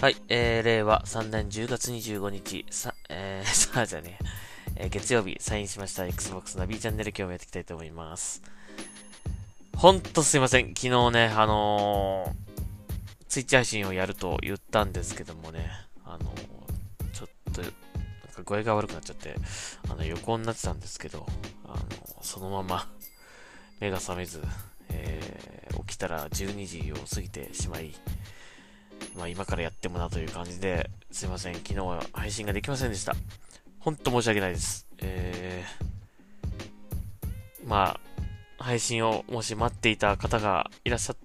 はい、えー、令和3年10月25日、さ、えー、さあじゃねえー、月曜日サインしました Xbox ナビチャンネル今日もやっていきたいと思います。ほんとすいません。昨日ね、あのー、ツイッチ配信をやると言ったんですけどもね、あのー、ちょっと、なんか声が悪くなっちゃって、あの、横になってたんですけど、あのー、そのまま、目が覚めず、えー、起きたら12時を過ぎてしまい、まあ今からやってもなという感じで、すいません。昨日は配信ができませんでした。ほんと申し訳ないです。えー、まあ、配信をもし待っていた方がいらっしゃ、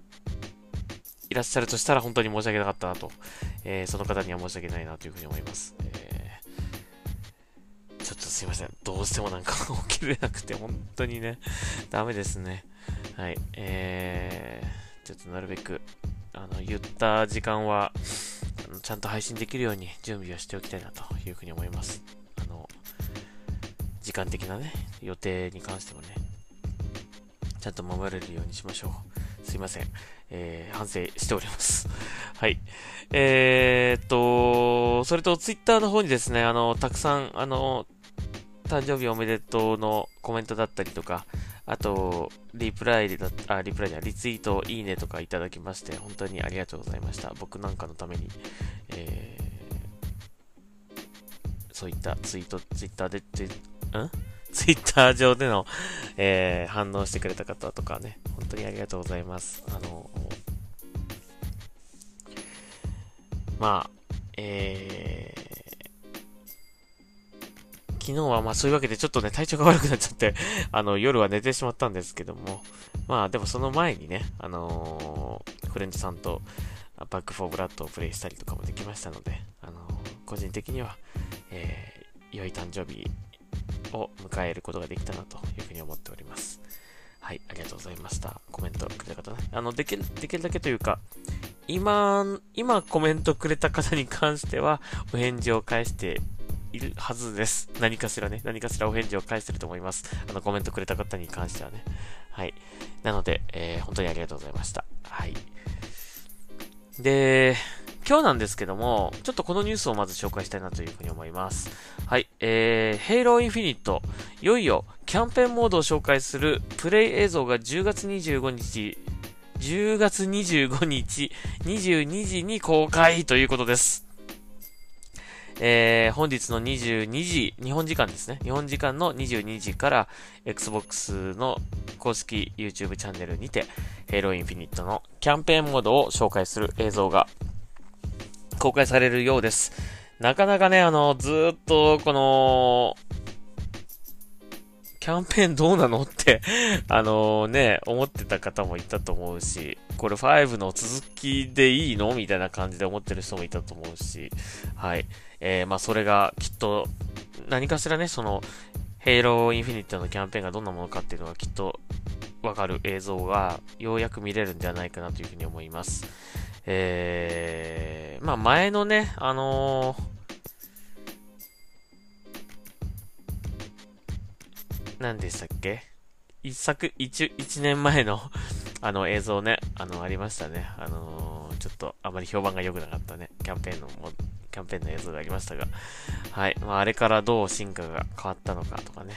いらっしゃるとしたら本当に申し訳なかったなと、えー、その方には申し訳ないなというふうに思います。えー、ちょっとすいません。どうしてもなんか 起きれなくて、本当にね、ダメですね。はい。えー、ちょっとなるべく、あの、言った時間は、あのちゃんと配信できるように準備をしておきたいなというふうに思います。あの、時間的なね、予定に関してもね、ちゃんと守れるようにしましょう。すいません。えー、反省しております。はい。えー、っと、それとツイッターの方にですね、あの、たくさん、あの、誕生日おめでとうのコメントだったりとか、あと、リプライでだあ、リプライでリツイート、いいねとかいただきまして、本当にありがとうございました。僕なんかのために、えー、そういったツイート、ツイッターで、ツイんツイッター上での、えー、反応してくれた方とかね、本当にありがとうございます。あの、まあ、えー、昨日はまあそういうわけでちょっとね、体調が悪くなっちゃって あの、夜は寝てしまったんですけども、まあでもその前にね、あのー、フレンドさんとバックフォーブラッドをプレイしたりとかもできましたので、あのー、個人的には、えー、良い誕生日を迎えることができたなというふうに思っております。はい、ありがとうございました。コメントくれた方ね。あの、できる、できるだけというか、今、今コメントくれた方に関しては、お返事を返しているはずです。何かしらね、何かしらお返事を返してると思います。あの、コメントくれた方に関してはね。はい。なので、えー、本当にありがとうございました。はい。で、今日なんですけども、ちょっとこのニュースをまず紹介したいなというふうに思います。はい。えー、ヘイローインフィニット、いよいよキャンペーンモードを紹介するプレイ映像が10月25日、10月25日22時に公開ということです。えー、本日の22時、日本時間ですね。日本時間の22時から、Xbox の公式 YouTube チャンネルにて、Halo Infinite のキャンペーンモードを紹介する映像が公開されるようです。なかなかね、あの、ずっと、この、キャンペーンどうなのって あのね、思ってた方もいたと思うし、これ5の続きでいいのみたいな感じで思ってる人もいたと思うし、はい。えー、まあそれがきっと、何かしらね、その、ヘイローインフィニットのキャンペーンがどんなものかっていうのがきっとわかる映像がようやく見れるんじゃないかなというふうに思います。えー、まあ前のね、あのー何でしたっけ？一作、一、一年前の あの映像ね、あの、ありましたね。あのー、ちょっとあまり評判が良くなかったね、キャンペーンのも、キャンペーンの映像がありましたが、はい。まあ、あれからどう進化が変わったのかとかね、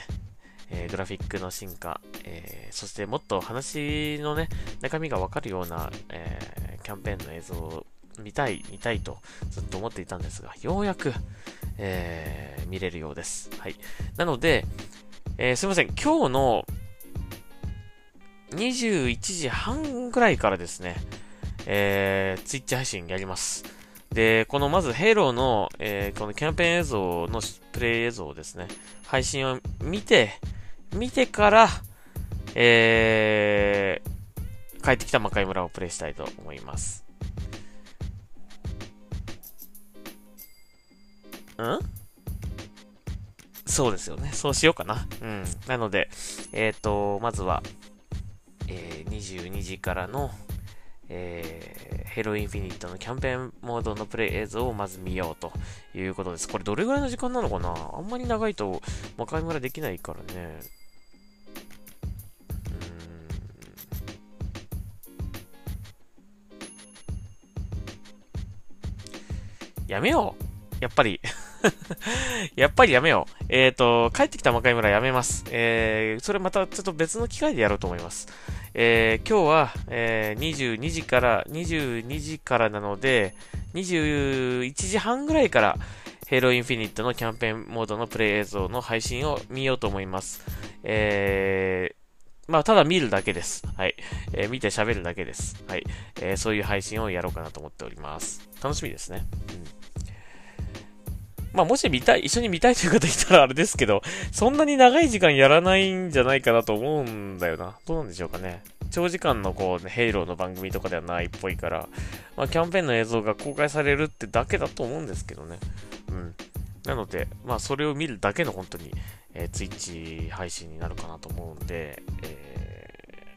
えー、グラフィックの進化、えー、そしてもっと話のね、中身がわかるような、えー、キャンペーンの映像を見たい、見たいとずっと思っていたんですが、ようやく、えー、見れるようです。はい。なので、えー、すいません。今日の21時半ぐらいからですね、えー、ツイッチ配信やります。で、このまずヘイローの、えー、このキャンペーン映像のプレイ映像ですね、配信を見て、見てから、えー、帰ってきた魔界村をプレイしたいと思います。ん？そうですよね。そうしようかな。うん。なので、えっ、ー、と、まずは、えー、22時からの、えー、ヘロインフィニットのキャンペーンモードのプレイ映像をまず見ようということです。これどれぐらいの時間なのかな？あんまり長いと魔界村できないからね。やめよう。やっぱり やっぱりやめよう。えっ、ー、と、帰ってきた魔界村やめます。えー、それまたちょっと別の機会でやろうと思います。えー、今日は、えー、22時から、22時からなので、21時半ぐらいから、ヘイローインフィニットのキャンペーンモードのプレイ映像の配信を見ようと思います。えー、まあ、ただ見るだけです。はい。えー、見て喋るだけです。はい。えー、そういう配信をやろうかなと思っております。楽しみですね。うんまあ、もし見たい、一緒に見たいという方いたらあれですけど、そんなに長い時間やらないんじゃないかなと思うんだよな。どうなんでしょうかね。長時間のこう、ヘイローの番組とかではないっぽいから、まあ、キャンペーンの映像が公開されるってだけだと思うんですけどね。うん。なので、まあ、それを見るだけの本当に、えー、ツイッチ配信になるかなと思うんで、え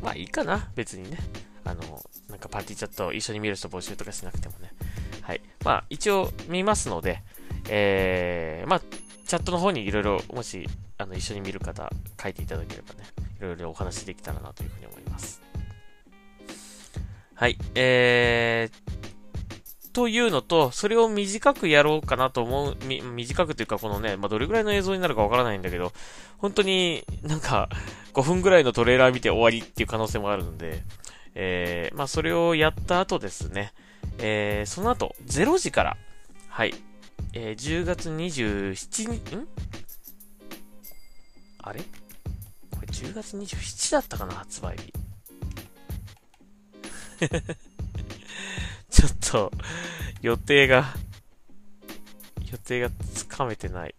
ー、まあいいかな、別にね。あの、なんかパーティーチャットを一緒に見る人募集とかしなくてもね。まあ、一応見ますので、えー、まあ、チャットの方にいろいろ、もし、あの、一緒に見る方、書いていただければね、いろいろお話できたらなというふうに思います。はい。えー、というのと、それを短くやろうかなと思う、み、短くというかこのね、まあ、どれぐらいの映像になるかわからないんだけど、本当になんか、5分ぐらいのトレーラー見て終わりっていう可能性もあるので、えー、まあ、それをやった後ですね、えー、その後、0時から、はい、えー、10月27日、ん？あれ？これ10月27だったかな、発売日。ちょっと、予定が、予定がつかめてない。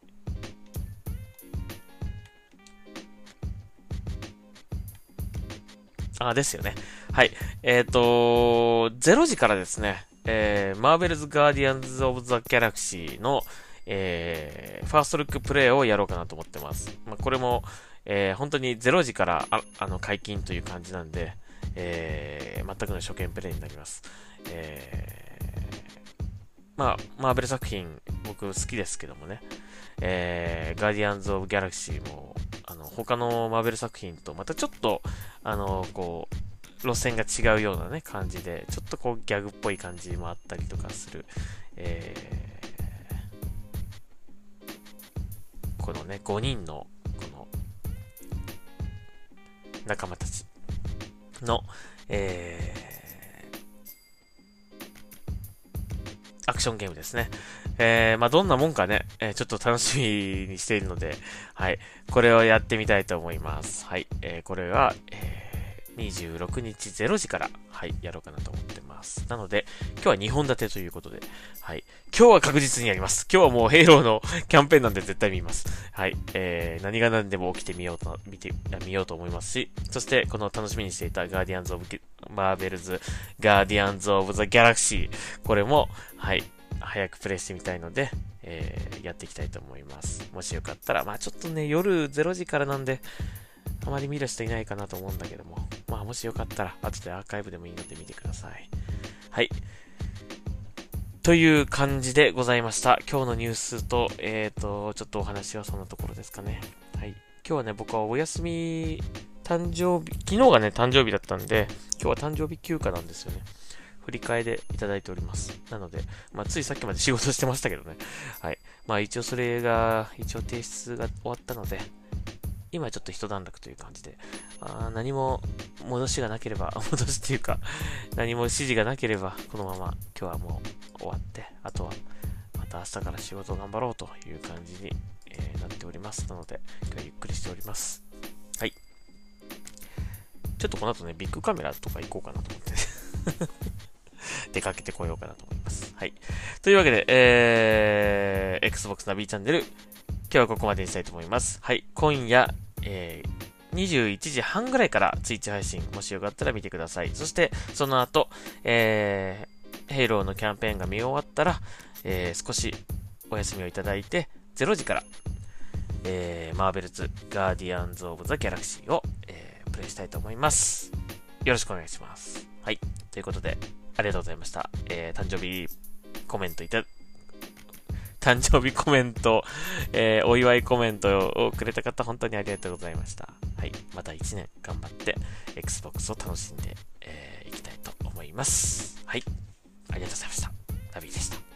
あ、ですよね。はい。えっ、ー、と、0時からですね、えー、 Marvel's Guardians of the Galaxy の、えー、ファーストルックプレイをやろうかなと思ってます。まあ、これも、えー、本当に0時からああの解禁という感じなんで、えー、全くの初見プレイになります。えー、まあ、マーベル作品僕好きですけどもね、えー、ガーディアンズ・オブ・ギャラクシーも、あの、他のマーベル作品とまたちょっと、あの、こう、路線が違うようなね、感じで、ちょっとこうギャグっぽい感じもあったりとかする、えー、このね、5人の、この、仲間たちの、えー、アクションゲームですね。えー、まあ、どんなもんかね、えー、ちょっと楽しみにしているので、はい、これをやってみたいと思います。はい、えー、これは、えー26日0時から、はい、やろうかなと思ってます。なので、今日は2本立てということで、はい。今日は確実にやります。今日はもうヘイローのキャンペーンなんで絶対見ます。はい。えー、何が何でも起きてみようと、見て、見ようと思いますし、そして、この楽しみにしていた Guardians of Marvel's、Guardians of the Galaxy、これも、はい、早くプレイしてみたいので、えー、やっていきたいと思います。もしよかったら、まあちょっとね、夜0時からなんで、あまり見る人いないかなと思うんだけども、まあもしよかったら、後でアーカイブでもいいので見てください。はい。という感じでございました。今日のニュースと、えっ、ー、と、ちょっとお話はそんなところですかね。はい。今日はね、僕はお休み、誕生日、昨日がね、誕生日だったんで、今日は誕生日休暇なんですよね。振り替えでいただいております。なので、まあ、ついさっきまで仕事してましたけどね。はい。まあ、一応それが、一応提出が終わったので、今ちょっと一段落という感じで、あ何も戻しがなければ、戻しっていうか、何も指示がなければ、このまま今日はもう終わって、あとはまた明日から仕事を頑張ろうという感じに、えー、なっております。なので、今日はゆっくりしております。はい。ちょっとこの後ね、ビッグカメラとか行こうかなと思って 出かけてこようかなと思います。はい。というわけで、えー、Xbox ナビチャンネル、今日はここまでにしたいと思います。はい。今夜、えー、21時半ぐらいからツイッチ配信、もしよかったら見てください。そして、その後、えー、 Halo のキャンペーンが見終わったら、えー、少しお休みをいただいて、0時から、えー、 Marvel's Guardians of the Galaxy を、えー、プレイしたいと思います。よろしくお願いします。はい。ということで、ありがとうございました。えー、誕生日コメントいた、誕生日コメント、えー、お祝いコメントをくれた方、本当にありがとうございました。はい。また1年頑張って、Xbox を楽しんで、えー、きたいと思います。はい。ありがとうございました。ナビでした。